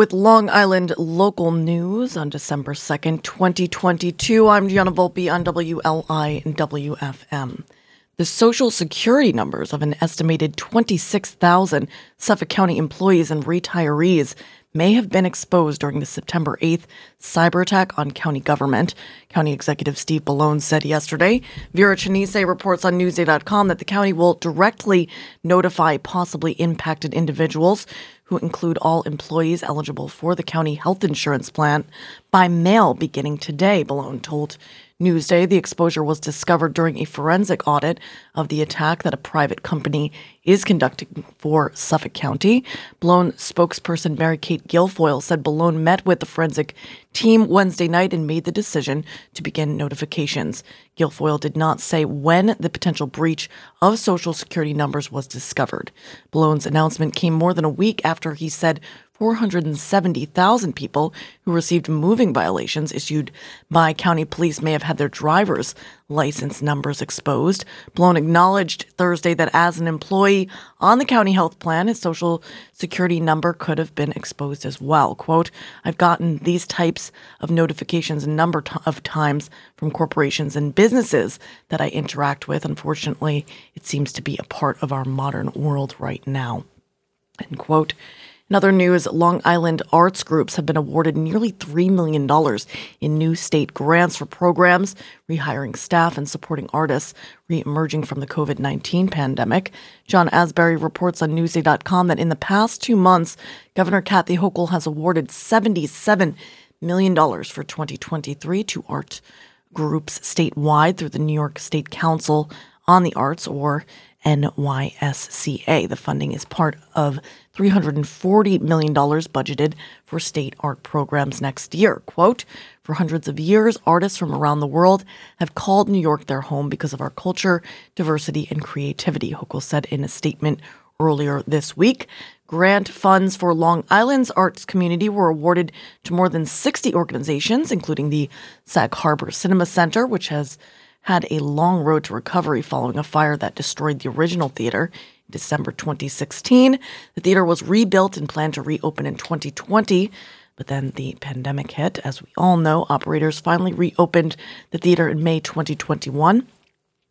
With Long Island local news on December 2nd, 2022, I'm Gianna Volpe on WLI and WFM. The social security numbers of an estimated 26,000 Suffolk County employees and retirees may have been exposed during the September 8th cyber attack on county government. County Executive Steve Bellone said yesterday. Vera Chinese reports on Newsday.com that the county will directly notify possibly impacted individuals who include all employees eligible for the county health insurance plan by mail beginning today, Bellone told Newsday. The exposure was discovered during a forensic audit of the attack that a private company is conducting for Suffolk County. Bellone spokesperson Mary Kate Guilfoyle said Bellone met with the forensic team Wednesday night and made the decision to begin notifications. Guilfoyle did not say when the potential breach of Social Security numbers was discovered. Bellone's announcement came more than a week after he said 470,000 people who received moving violations issued by county police may have had their driver's license numbers exposed. Bellone acknowledged Thursday that as an employee on the county health plan, his social security number could have been exposed as well. Quote, I've gotten these types of notifications a number of times from corporations and businesses that I interact with. Unfortunately, it seems to be a part of our modern world right now. End quote. In other news, Long Island arts groups have been awarded nearly $3 million in new state grants for programs, rehiring staff, and supporting artists re-emerging from the COVID 19 pandemic. John Asbury reports on Newsday.com that in the past two months, Governor Kathy Hochul has awarded $77 million for 2023 to art groups statewide through the New York State Council on the Arts, or NYSCA. The funding is part of $340 million budgeted for state art programs next year. Quote, for hundreds of years, artists from around the world have called New York their home because of our culture, diversity, and creativity, Hochul said in a statement earlier this week. Grant funds for Long Island's arts community were awarded to more than 60 organizations, including the Sag Harbor Cinema Center, which has had a long road to recovery following a fire that destroyed the original theater in December 2016. The theater was rebuilt and planned to reopen in 2020. But then the pandemic hit. As we all know, operators finally reopened the theater in May 2021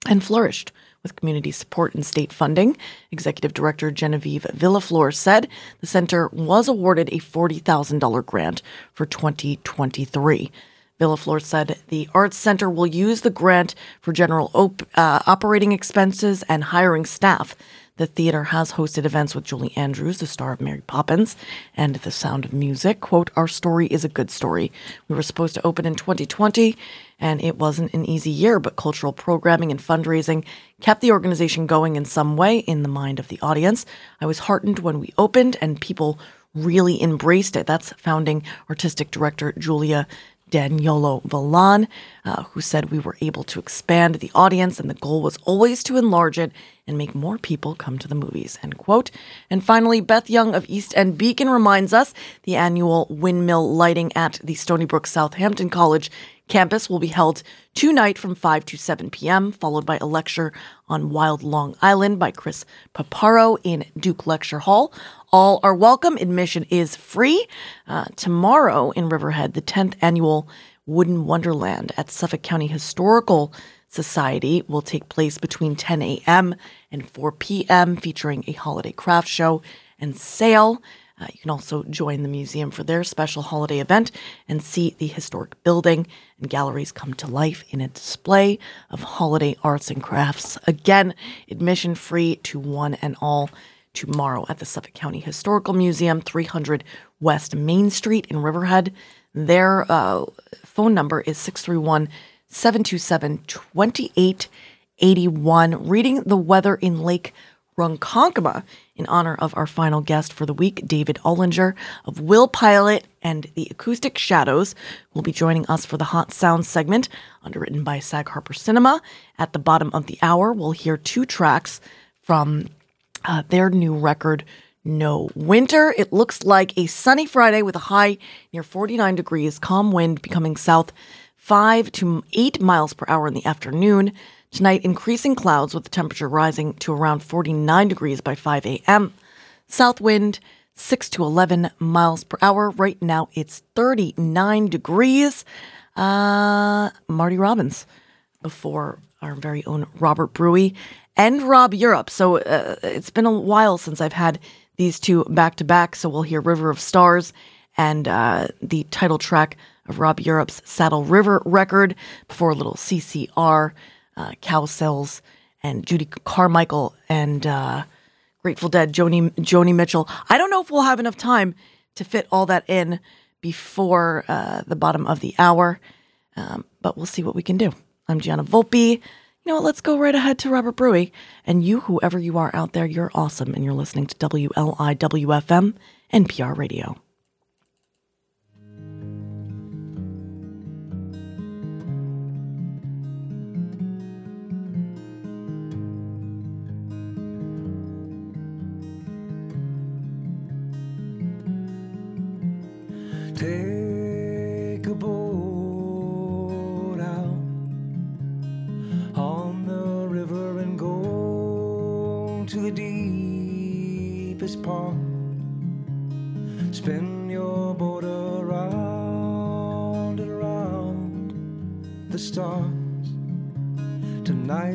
and flourished with community support and state funding. Executive Director Genevieve Villaflor said the center was awarded a $40,000 grant for 2023. Villaflor said the Arts Center will use the grant for general op- uh, operating expenses and hiring staff. The theater has hosted events with Julie Andrews, the star of Mary Poppins and The Sound of Music. Quote, Our story is a good story. We were supposed to open in 2020, and it wasn't an easy year, but cultural programming and fundraising kept the organization going in some way in the mind of the audience. I was heartened when we opened, and people really embraced it. That's founding artistic director Julia Daniolo Valan, uh, who said we were able to expand the audience and the goal was always to enlarge it and make more people come to the movies, end quote. And finally, Beth Young of East End Beacon reminds us the annual windmill lighting at the Stony Brook Southampton College campus will be held tonight from 5 to 7 p.m., followed by a lecture on Wild Long Island by Chris Paparo in Duke Lecture Hall. All are welcome. Admission is free. Uh, tomorrow in Riverhead, the 10th annual Wooden Wonderland at Suffolk County Historical Society will take place between 10 a.m. and 4 p.m., featuring a holiday craft show and sale. Uh, you can also join the museum for their special holiday event and see the historic building and galleries come to life in a display of holiday arts and crafts. Again, admission free to one and all tomorrow at the Suffolk County Historical Museum, 300 West Main Street in Riverhead. Their uh, phone number is 631 727 2881. Reading the weather in Lake Ronkonkoma in honor of our final guest for the week, David Ollinger of Will Pilot and the Acoustic Shadows, will be joining us for the Hot Sound segment, underwritten by Sag Harbor Cinema. At the bottom of the hour, we'll hear two tracks from uh, their new record, No Winter. It looks like a sunny Friday with a high near 49 degrees, calm wind becoming south 5 to 8 miles per hour in the afternoon. Tonight, increasing clouds with the temperature rising to around 49 degrees by 5 a.m. South wind 6 to 11 miles per hour. Right now it's 39 degrees. Uh, Marty Robbins before our very own Robert Bruey and Rob Europe. So uh, it's been a while since I've had these two back to back. So we'll hear River of Stars and uh, the title track of Rob Europe's Saddle River record before a little CCR, uh, Cowsills, and Judy Carmichael and uh, Grateful Dead, Joni, Joni Mitchell. I don't know if we'll have enough time to fit all that in before uh, the bottom of the hour, um, but we'll see what we can do. I'm Gianna Volpe. You know what? Let's go right ahead to Robert Bruey. And you, whoever you are out there, you're awesome. And you're listening to WLIWFM NPR Radio.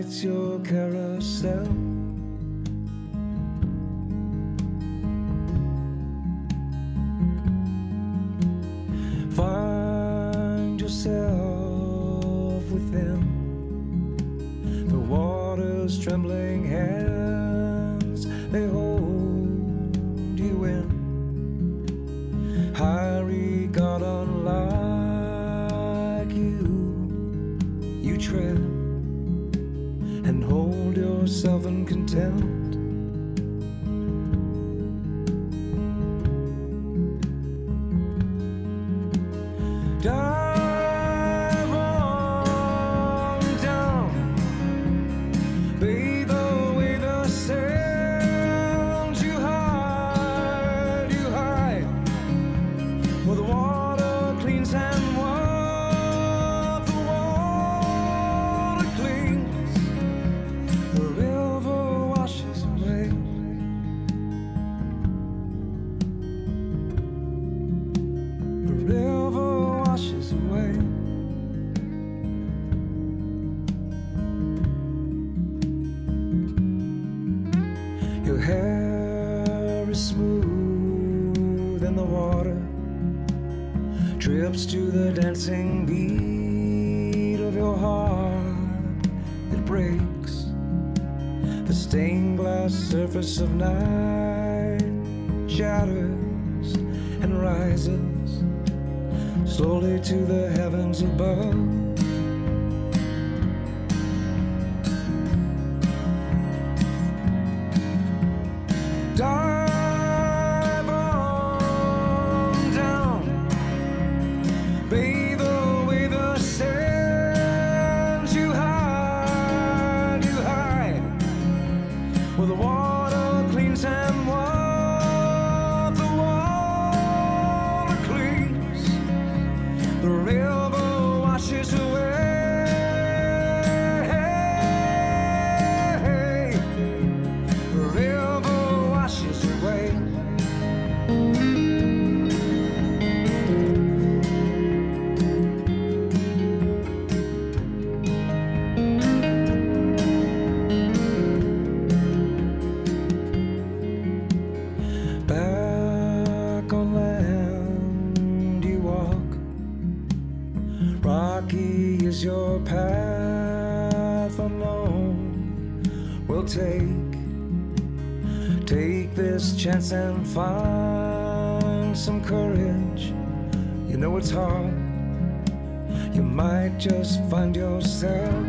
Tonight's your carousel. Find yourself within the water's trembling hands. They hold you in high yourself in contempt. And find some courage. You know it's hard. You might just find yourself.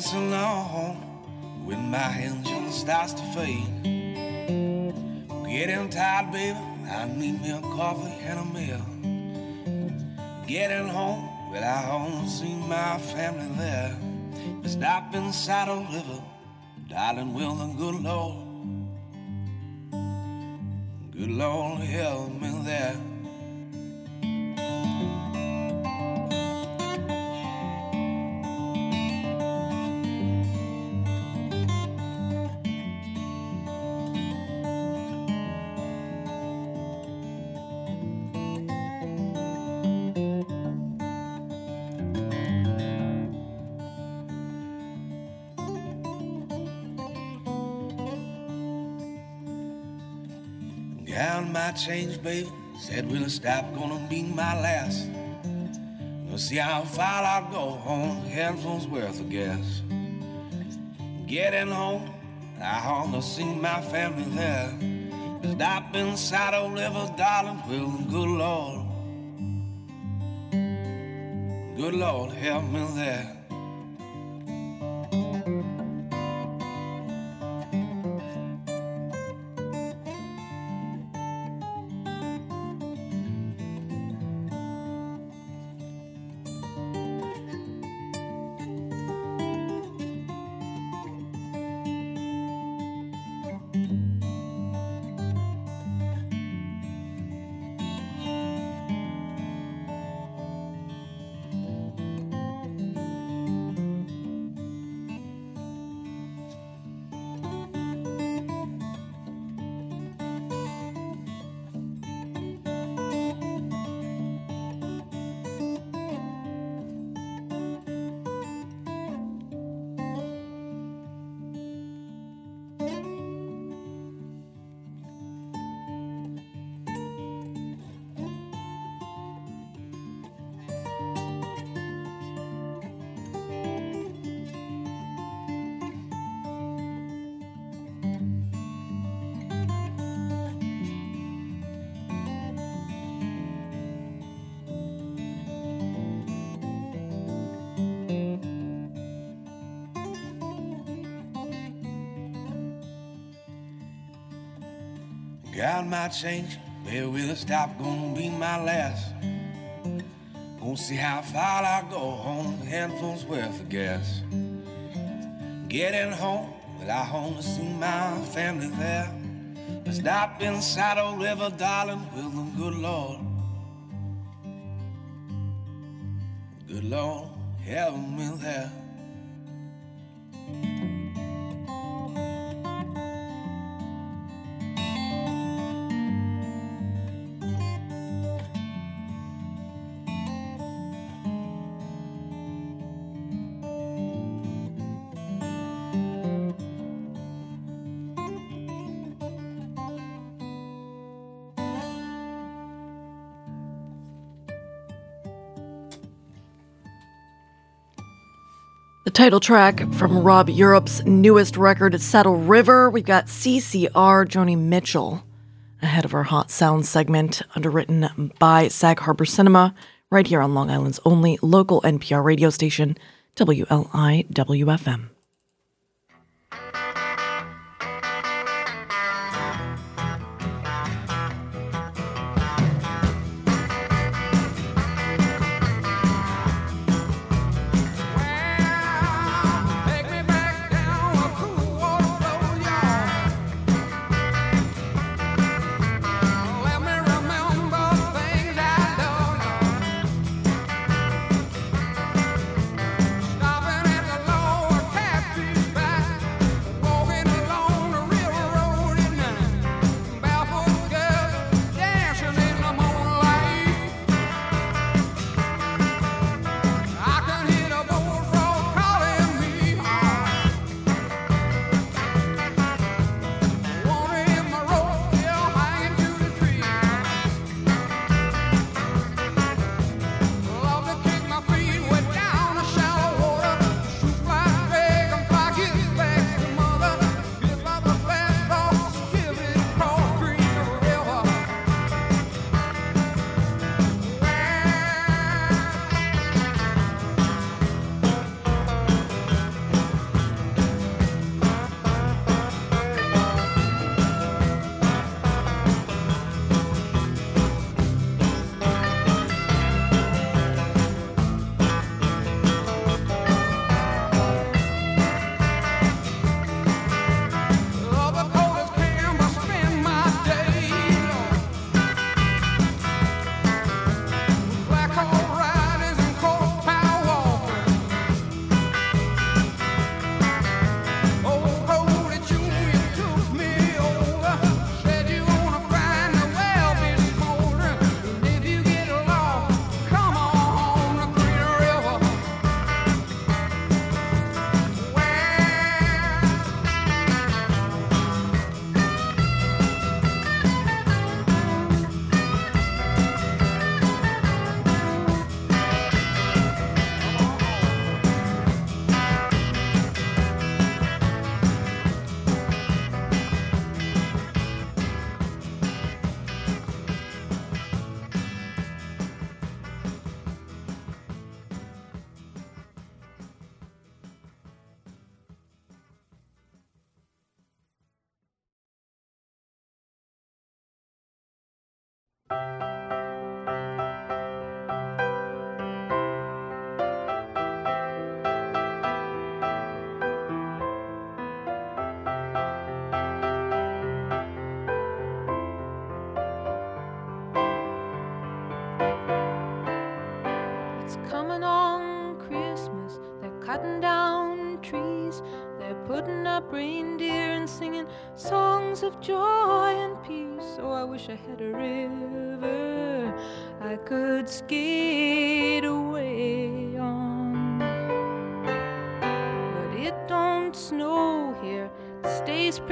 Wrestling on when my engine starts to fade. Getting tired, baby. I need me a coffee and a meal. Getting home, well, I only see my family there. Stop inside a river, darling, will the good Lord, good Lord help me there. Down my change, baby. Said, will it stop? Gonna be my last. We'll see how far I'll go on handfuls worth of gas. Getting home, I wanna see my family there. Stop inside a river, darling, the good Lord, good Lord, help me there. Got my change, baby, will it stop? Gonna be my last. Gonna see how far I go on handfuls worth of gas. Getting home, well, I wanna see my family there. But stop inside oh, a river, darling, with the good Lord. Title track from Rob Europe's newest record, Saddle River. We've got CCR Joni Mitchell ahead of our Hot Sound segment, underwritten by Sag Harbor Cinema, right here on Long Island's only local NPR radio station, WLIWFM.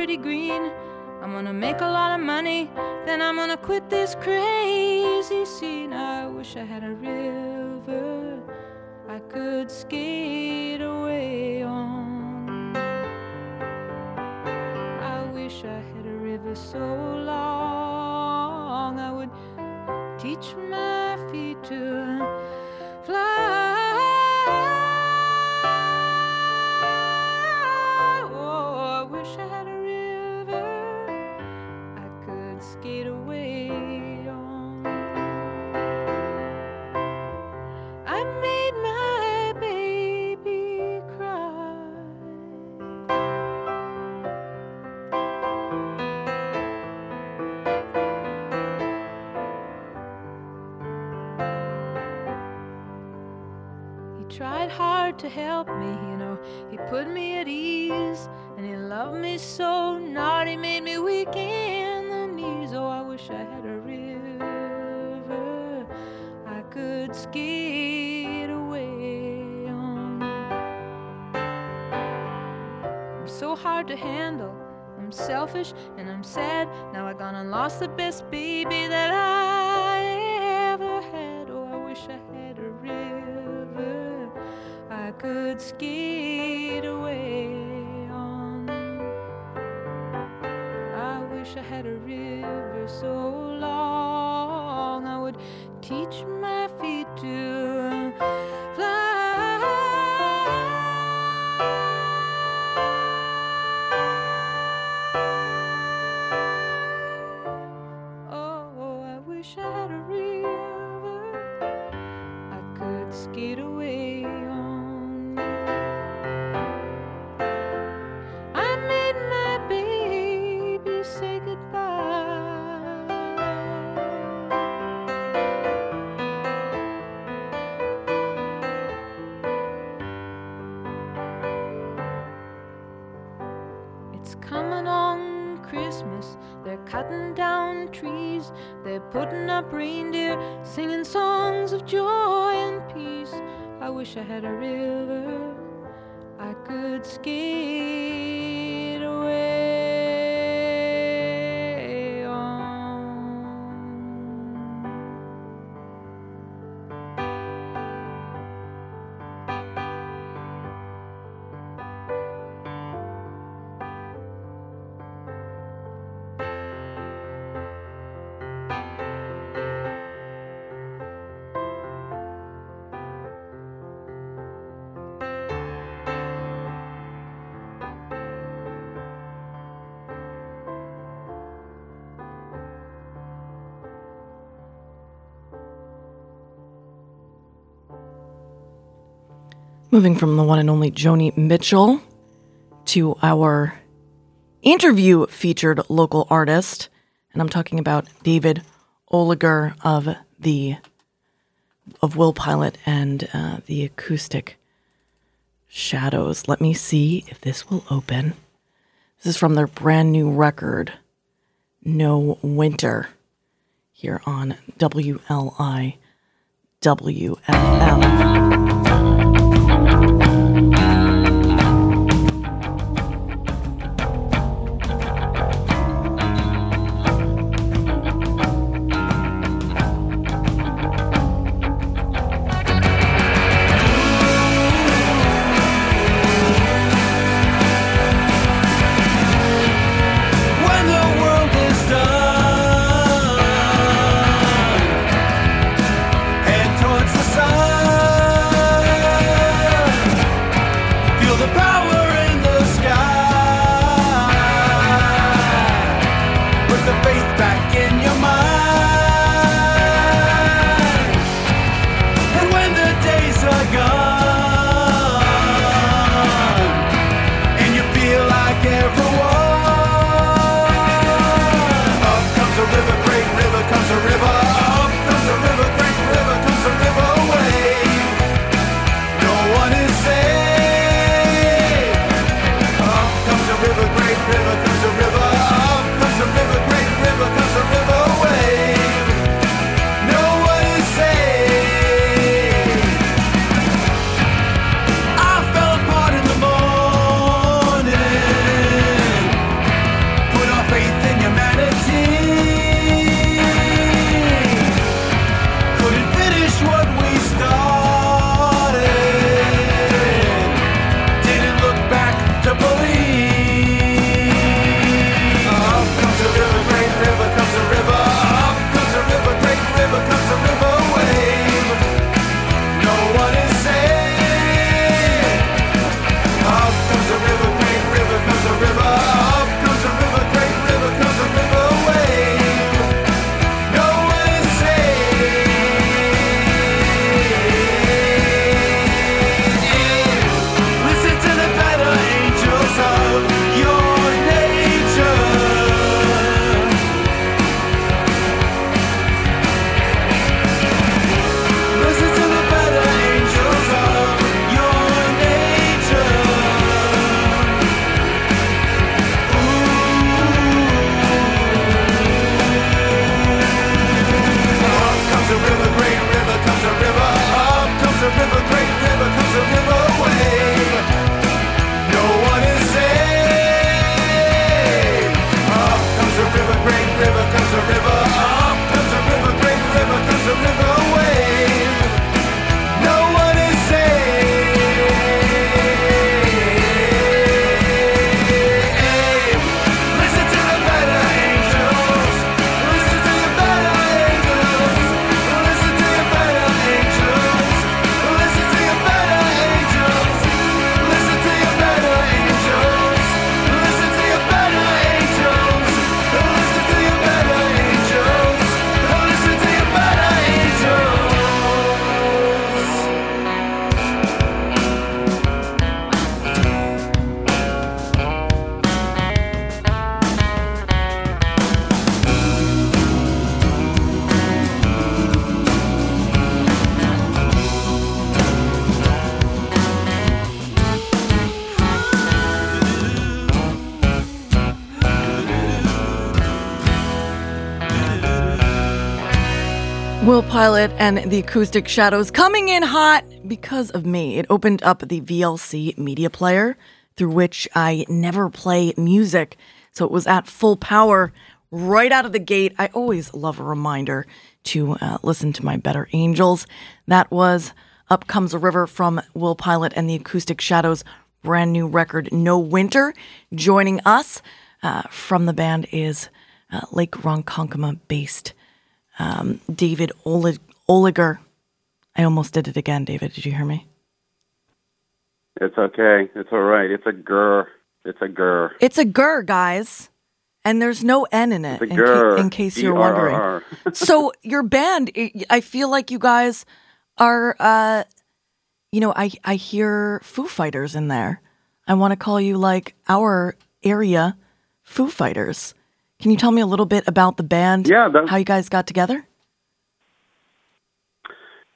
Pretty green. I'm gonna make a lot of money, then I'm gonna quit this crazy scene. I wish I had a river I could skate away on. I wish I had a river so long I would teach my feet to to handle. I'm selfish and I'm sad. Now I gone and lost the best baby that I ever had. Oh, I wish I had a river I could skate away on. I wish I had a river so long I would teach my Could skate away on. I made my baby say goodbye. It's coming on Christmas. They're cutting down trees. They're putting up reindeer, singing songs of joy wish I had a river Moving from the one and only Joni Mitchell to our interview featured local artist, and I'm talking about David Oliger of the of Will Pilot and uh, the Acoustic Shadows. Let me see if this will open. This is from their brand new record, No Winter, here on WLI Pilot and the Acoustic Shadows coming in hot because of me. It opened up the VLC media player through which I never play music. So it was at full power right out of the gate. I always love a reminder to uh, listen to my Better Angels. That was Up Comes a River from Will Pilot and the Acoustic Shadows brand new record, No Winter. Joining us uh, from the band is uh, Lake Ronkonkoma based um, David Olig- Oliger. I almost did it again, David. Did you hear me? It's okay. It's all right. It's a grr. It's a grr. It's a gur, guys. And there's no N in it, in, ca- in case you're wondering. So your band, I- I feel like you guys are, uh, you know, I I hear Foo Fighters in there. I want to call you like our area Foo Fighters. Can you tell me a little bit about the band? Yeah, that- how you guys got together?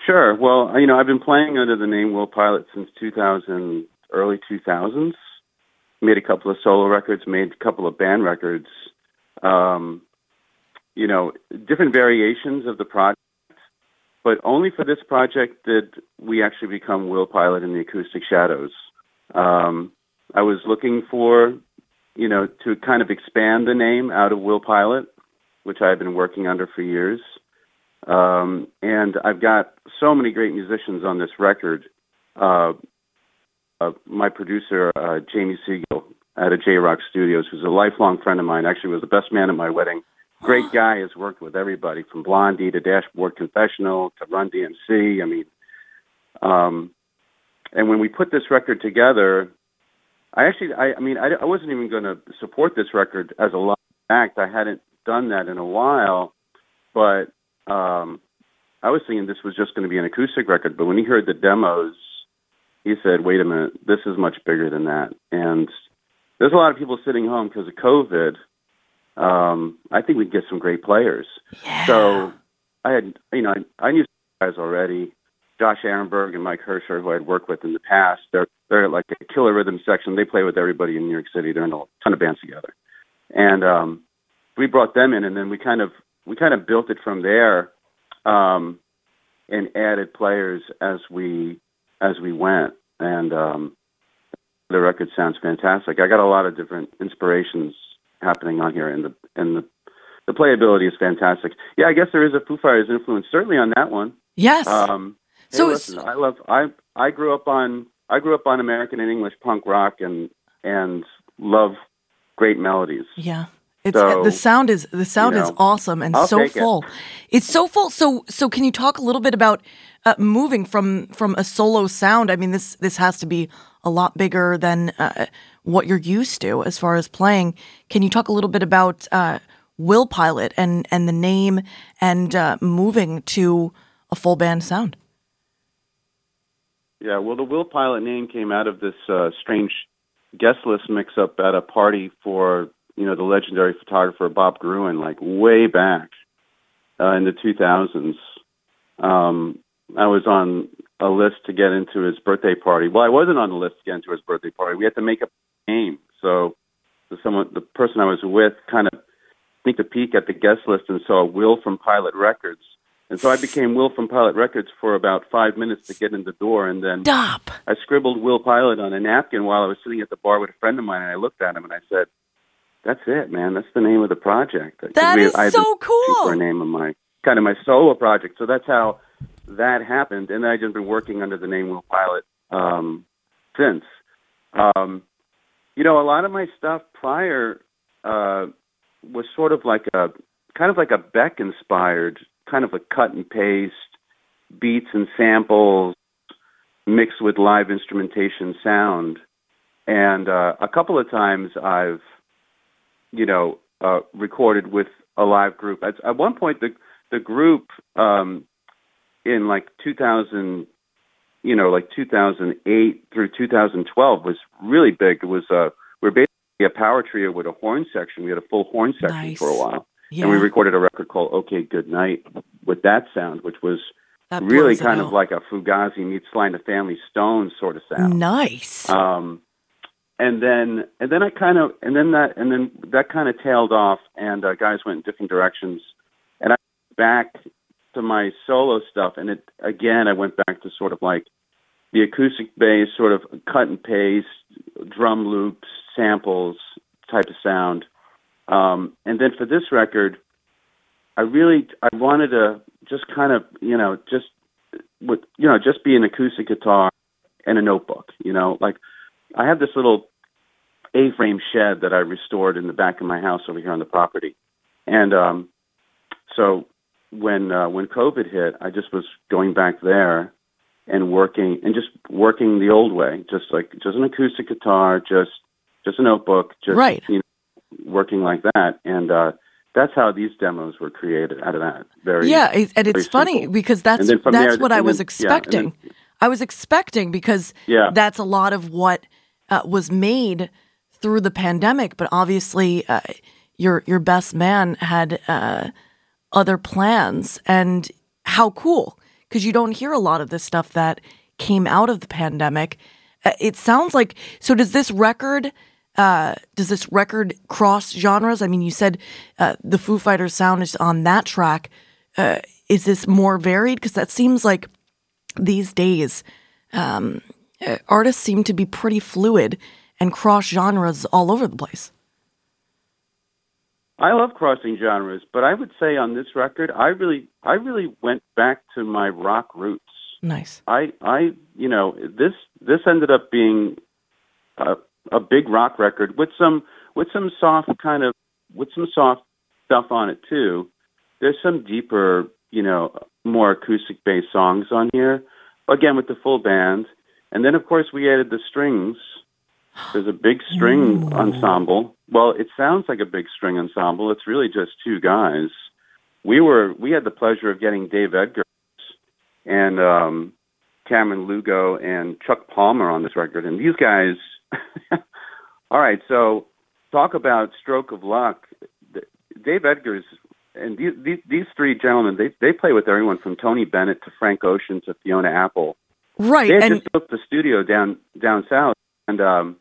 Sure. Well, you know, I've been playing under the name Will Pilot since 2000, early 2000s. Made a couple of solo records, made a couple of band records. Um, you know, different variations of the project, but only for this project did we actually become Will Pilot and the Acoustic Shadows. Um, I was looking for, you know, to kind of expand the name out of Will Pilot, which I've been working under for years. Um, and I've got so many great musicians on this record. Uh, uh, my producer, uh, Jamie Siegel at a J Rock Studios, who's a lifelong friend of mine, actually was the best man at my wedding. Great guy, has worked with everybody from Blondie to Dashboard Confessional to Run DMC. I mean, um, and when we put this record together, I actually, I, I mean, I, I wasn't even going to support this record as a live act. I hadn't done that in a while, but um, I was thinking this was just going to be an acoustic record. But when he heard the demos, he said, "Wait a minute, this is much bigger than that." And there's a lot of people sitting home because of COVID. Um, I think we'd get some great players. Yeah. So I had, you know, I, I knew guys already. Josh Ehrenberg and Mike Hersher, who I'd worked with in the past, they're they're like a killer rhythm section. They play with everybody in New York City. They're in a ton of bands together, and um, we brought them in, and then we kind of we kind of built it from there, um, and added players as we as we went, and um, the record sounds fantastic. I got a lot of different inspirations happening on here, and the and the the playability is fantastic. Yeah, I guess there is a Foo Fighters influence certainly on that one. Yes. Um, So listen, I love I I grew up on I grew up on American and English punk rock and and love great melodies. Yeah. It's So, the sound is the sound is know, awesome and I'll so take it. full. It's so full. So so can you talk a little bit about uh, moving from from a solo sound? I mean this this has to be a lot bigger than uh, what you're used to as far as playing. Can you talk a little bit about uh, Will Pilot and and the name and uh, moving to a full band sound? Yeah, well, the Will Pilot name came out of this uh, strange guest list mix-up at a party for you know the legendary photographer Bob Gruen, like way back uh, in the 2000s. Um, I was on a list to get into his birthday party. Well, I wasn't on the list to get into his birthday party. We had to make up a name, so the someone, the person I was with, kind of sneaked a peek at the guest list and saw Will from Pilot Records. And so I became Will from Pilot Records for about five minutes to get in the door, and then Stop. I scribbled Will Pilot on a napkin while I was sitting at the bar with a friend of mine, and I looked at him and I said, "That's it, man. That's the name of the project." That we- is I so cool. For a name of my kind of my solo project, so that's how that happened. And I've just been working under the name Will Pilot um, since. Um, you know, a lot of my stuff prior uh, was sort of like a kind of like a Beck inspired, kind of a cut and paste, beats and samples mixed with live instrumentation sound. And uh, a couple of times I've, you know, uh, recorded with a live group. At, at one point, the the group um, in like 2000, you know, like 2008 through 2012 was really big. It was uh, we are basically a power trio with a horn section. We had a full horn section Nice. for a while, Yeah. and we recorded a record called "Okay Good Night" with that sound, which was That really kind of like a Fugazi meets Sly and the Family Stone sort of sound. nice. Um, and then and then I kind of and then that and then that kind of tailed off, and uh, guys went in different directions. And I back to my solo stuff, and it again, I went back to sort of like the acoustic bass, sort of cut and paste, drum loops, samples type of sound. Um, and then for this record, I really I wanted to just kind of you know just with you know just be an acoustic guitar and a notebook. You know, like I have this little A-frame shed that I restored in the back of my house over here on the property, and um, so when uh, when COVID hit, I just was going back there and working and just working the old way, just like just an acoustic guitar, just just a notebook, just Right. you know, working like that, and uh, that's how these demos were created out of that. Very Yeah, and it's funny simple. because that's And then from that's there- what I was then- yeah, then- expecting. I was expecting because Yeah. that's a lot of what uh, was made through the pandemic. But obviously, uh, your your best man had uh, other plans, and how cool because you don't hear a lot of this stuff that came out of the pandemic. Uh, it sounds like so. Does this record? Uh, does this record cross genres? I mean, you said uh, the Foo Fighters sound is on that track. Uh, is this more varied? Because that seems like these days um, uh, artists seem to be pretty fluid and cross genres all over the place. I love crossing genres, but I would say on this record, I really, I really went back to my rock roots. Nice. I, I, you know, this this ended up being a, a big rock record with some with some soft kind of with some soft stuff on it too. There's some deeper, you know, more acoustic based songs on here. Again, with the full band, and then of course we added the strings. There's a big string ensemble. Well, it sounds like a big string ensemble. It's really just two guys. We were we had the pleasure of getting Dave Eggar and um, Cameron Lugo and Chuck Palmer on this record. And these guys, all right, so talk about stroke of luck. Dave Eggar's and these, these, three gentlemen, they, they play with everyone from Tony Bennett to Frank Ocean to Fiona Apple. Right. They had And just built the studio down down south, and um,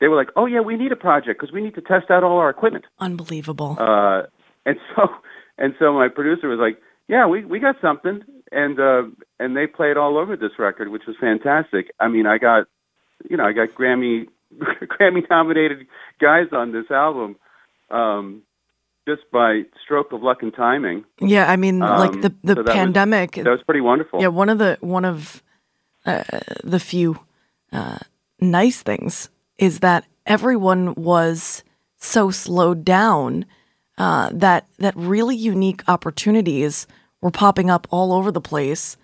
they were like, "Oh yeah, we need a project because we need to test out all our equipment." unbelievable. Uh, and so and so my producer was like, "Yeah, we we got something," and uh, and they played all over this record, which was fantastic. I mean, I got you know I got Grammy Grammy nominated guys on this album. Um, just by stroke of luck and timing, yeah, I mean, like um, the the so that was- pandemic. that was pretty wonderful. Yeah, one of the one of uh, the few uh, nice things is that everyone was so slowed down uh, that that really unique opportunities were popping up all over the place.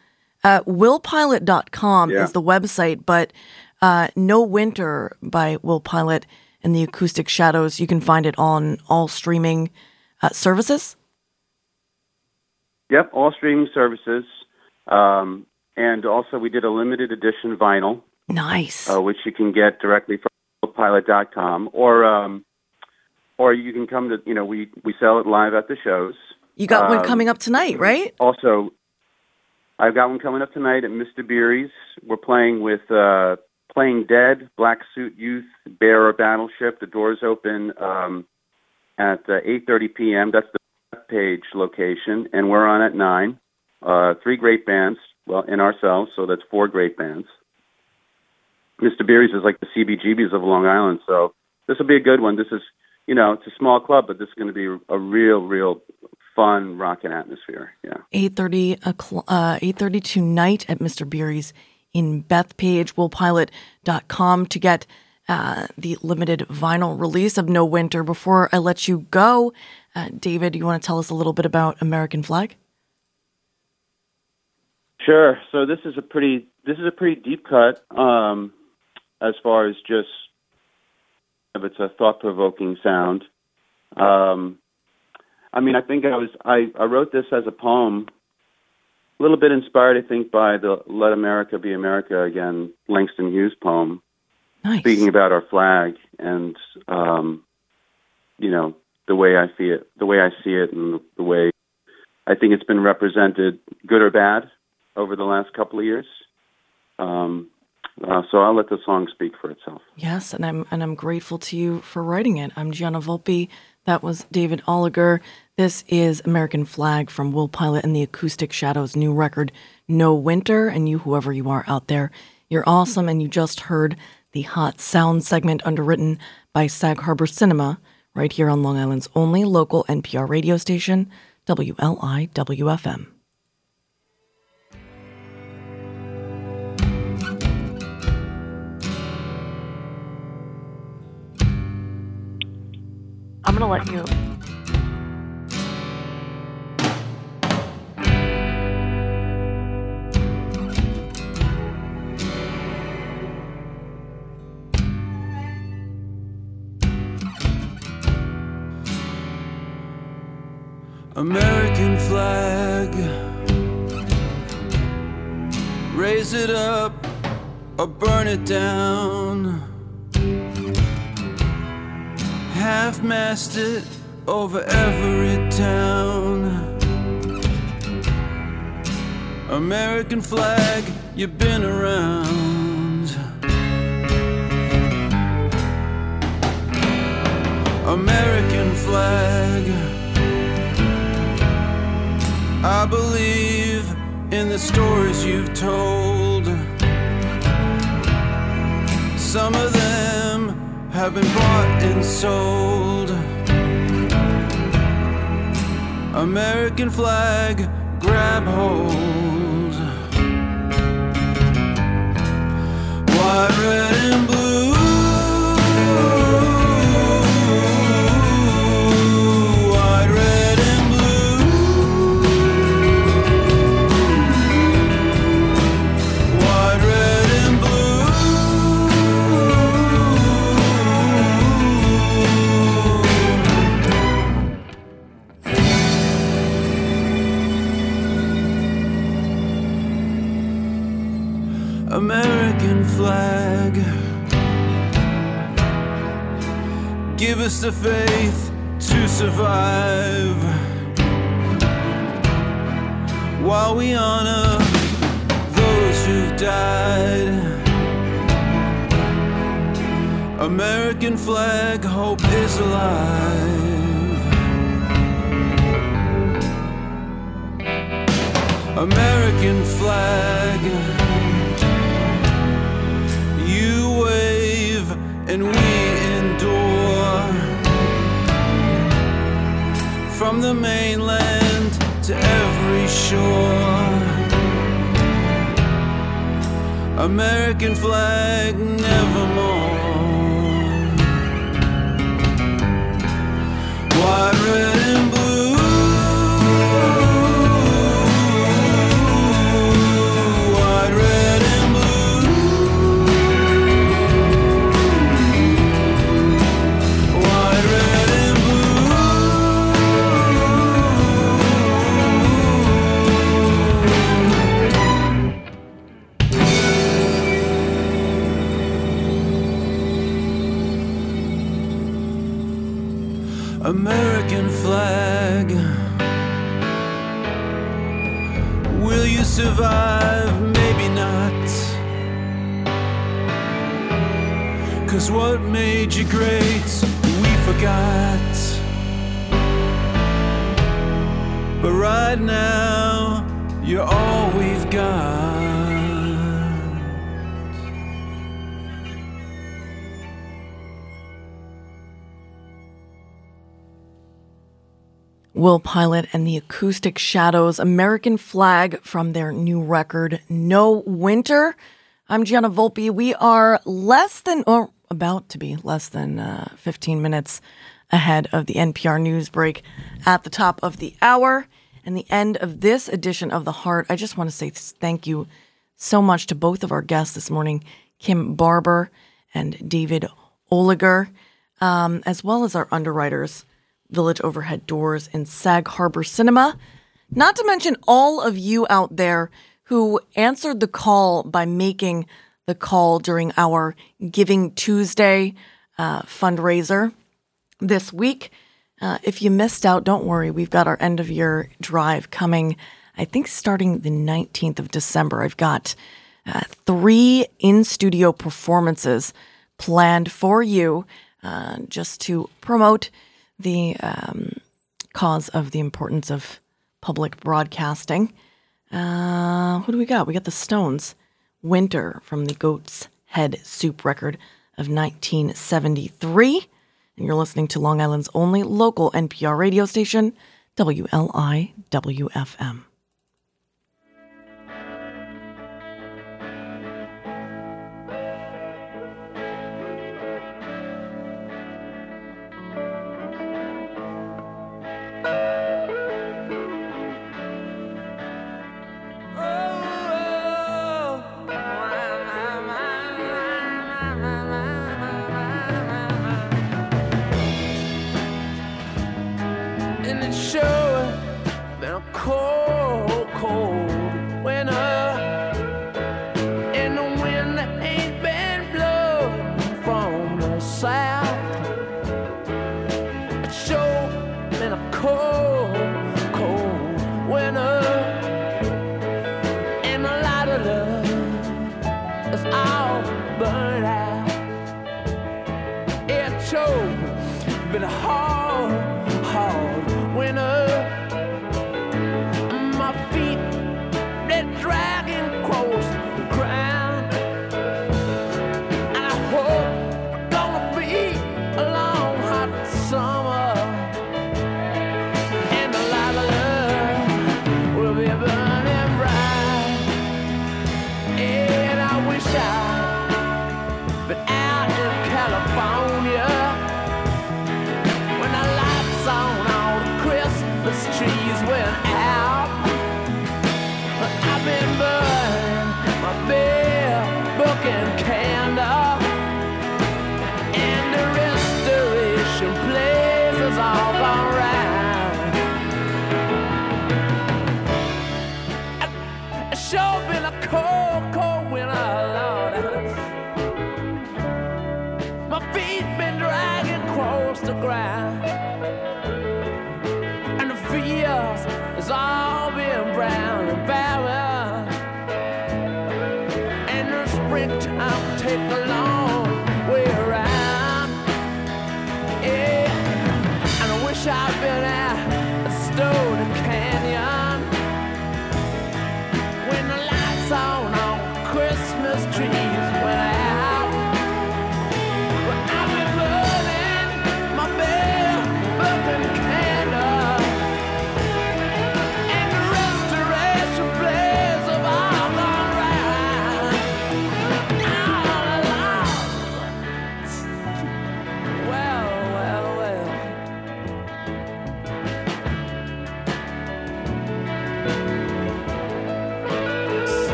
Uh, willpilot.com Yeah. is the website, but uh, No Winter by Will Pilot and the Acoustic Shadows, you can find it on all streaming uh, services. Yep, all streaming services. Um, and also, we did a limited edition vinyl, Nice. uh, which you can get directly from pilot.com, or um, or you can come to you know we we sell it live at the shows. you got one um, coming up tonight, right? Also, I've got one coming up tonight at Mr. Beery's. We're playing with uh, Playing Dead, Black Suit Youth, Bear or Battleship. The doors open um, at uh, 8:30 p.m. That's the page location, and we're on at nine. Uh, three great bands, well, and ourselves, so that's four great bands. Mr. Beery's is like the CBGBs of Long Island, so this will be a good one. This is, you know, it's a small club, but this is going to be a real, real fun rocking atmosphere. Yeah. 8.30 o'clock, uh, 8.30 tonight at Mr. Beery's in Bethpage. Willpilot.com to get uh, the limited vinyl release of No Winter. Before I let you go, uh, David, you want to tell us a little bit about American Flag? Sure. So this is a pretty this is a pretty deep cut um, as far as just if it's a thought provoking sound. Um, I mean, I think I was I, I wrote this as a poem, a little bit inspired, I think, by the "Let America Be America Again" Langston Hughes poem, Nice. speaking about our flag and um, you know the way I see it, the way I see it, and the way I think it's been represented, good or bad, over the last couple of years. Um, uh, so I'll let the song speak for itself. Yes, and I'm and I'm grateful to you for writing it. I'm Gianna Volpe. That was David Oliger. This is American Flag from Will Pilot and the Acoustic Shadows' new record, No Winter. And you, whoever you are out there, you're awesome. And you just heard the Hot Sound segment underwritten by Sag Harbor Cinema, right here on Long Island's only local NPR radio station, WLIWFM. I'm going to let you. American flag. Raise it up or burn it down. Half mast it over every town. American flag, you've been around. American flag. I believe in the stories you've told. Some of them have been bought and sold. American flag, grab hold. White, red, Us the faith to survive while we honor those who've died. American flag, hope is alive. American flag. You wave and we The mainland to every shore. American flag nevermore. White, red, Pilot and the Acoustic Shadows American Flag from their new record, No Winter. I'm Gianna Volpe. We are less than, or about to be less than uh, 15 minutes ahead of the NPR news break at the top of the hour and the end of this edition of The Heart. I just want to say thank you so much to both of our guests this morning, Kim Barber and David Oliger, um, as well as our underwriters. Village Overhead Doors and Sag Harbor Cinema. Not to mention all of you out there who answered the call by making the call during our Giving Tuesday uh, fundraiser this week. Uh, if you missed out, don't worry. We've got our end of year drive coming, I think, starting the 19th of December. I've got uh, three in studio performances planned for you uh, just to promote the um, cause of the importance of public broadcasting. Uh, what do we got? We got the Stones, Winter from the Goat's Head Soup record of 1973. And you're listening to Long Island's only local NPR radio station, WLIWFM.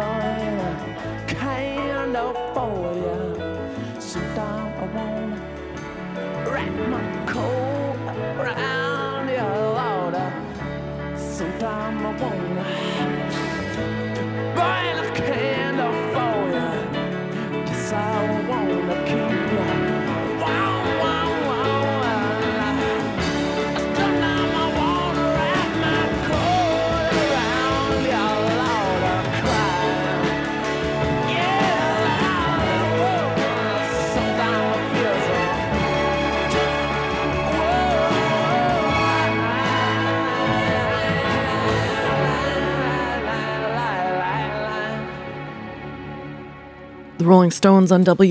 boy, kind of for you. Sometimes I wanna wrap my coat around your Lord. Sometimes I wanna. The Rolling Stones on WLIWFM.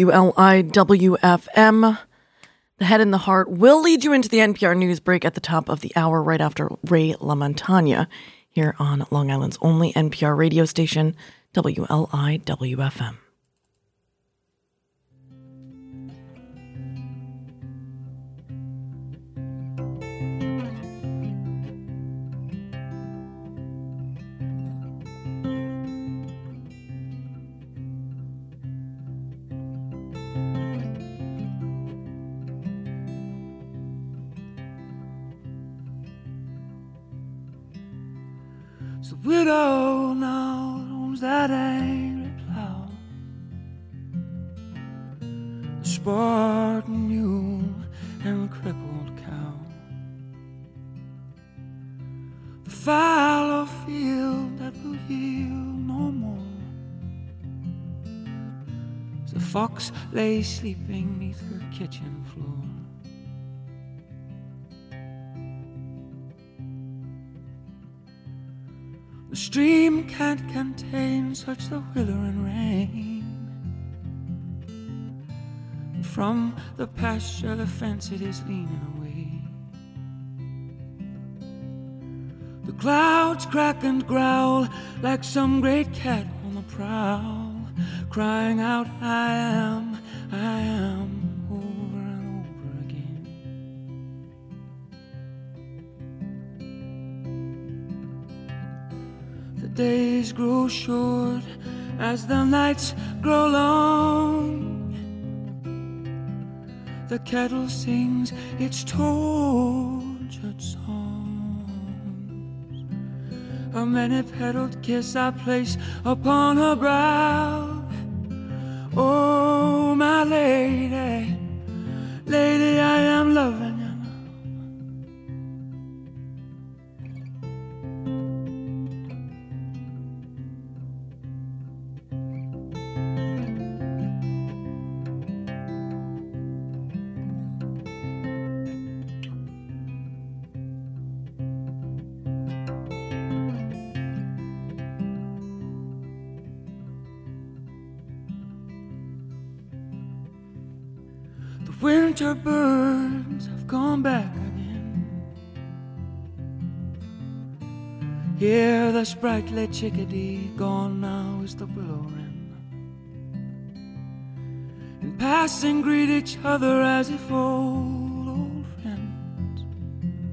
The Head and the Heart will lead you into the NPR news break at the top of the hour right after Ray LaMontagne here on Long Island's only NPR radio station, WLIWFM. So widow now owns that angry plow. The Spartan mule and the crippled cow. The fallow field that will yield no more. As The fox lay sleeping neath her kitchen floor. The stream can't contain such the withering rain. From the pasture, the fence it is leaning away. The clouds crack and growl like some great cat on the prowl, crying out, I am, I am, grow short as the nights grow long. The kettle sings its tortured songs. A many petaled kiss I place upon her brow. Oh, my lady, lady, Hear the sprightly chickadee, gone now is the willow wren. In passing, greet each other as if old, old friends.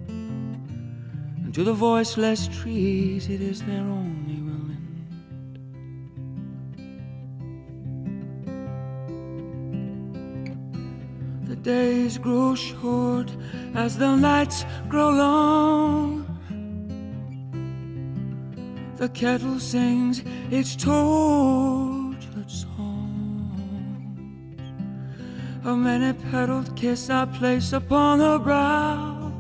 And to the voiceless trees, it is their only will end. The days grow short as the nights grow long. The kettle sings its tortured songs. A many petaled kiss I place upon her brow.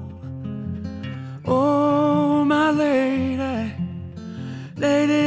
Oh, my lady, lady,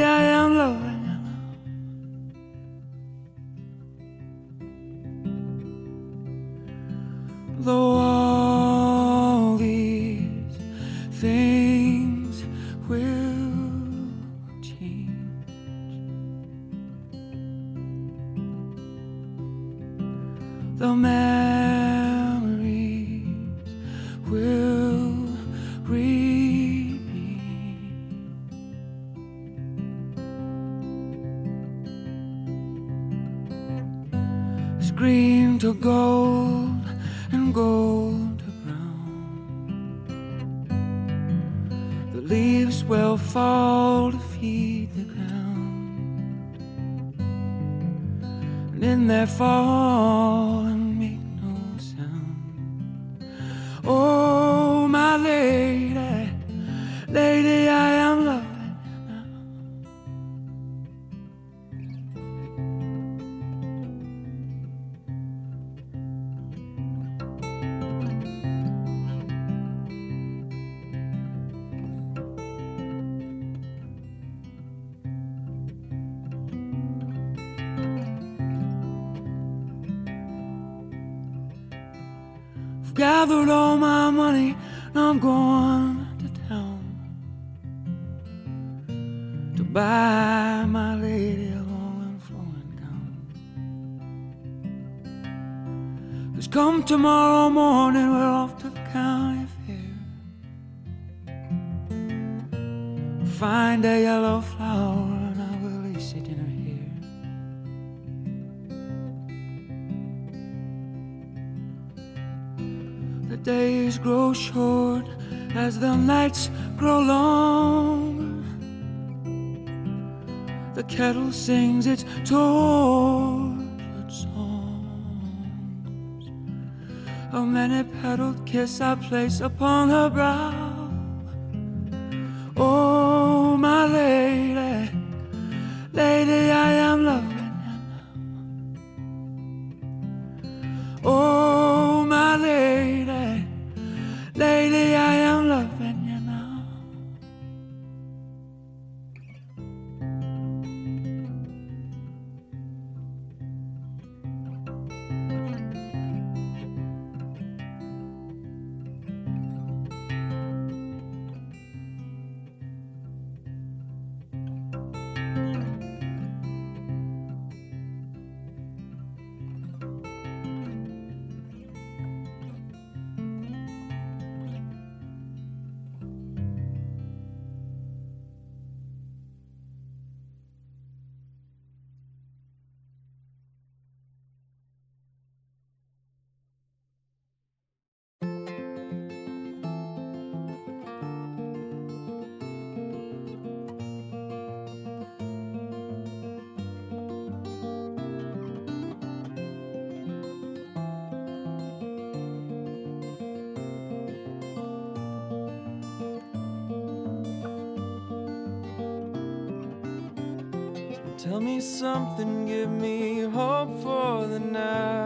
tomorrow morning, we're off to the county fair. Find a yellow flower and I will lace it in her hair. The days grow short as the nights grow long. The kettle sings its tortured A many petaled kiss I place upon her brow. Tell me something, give me hope for the night.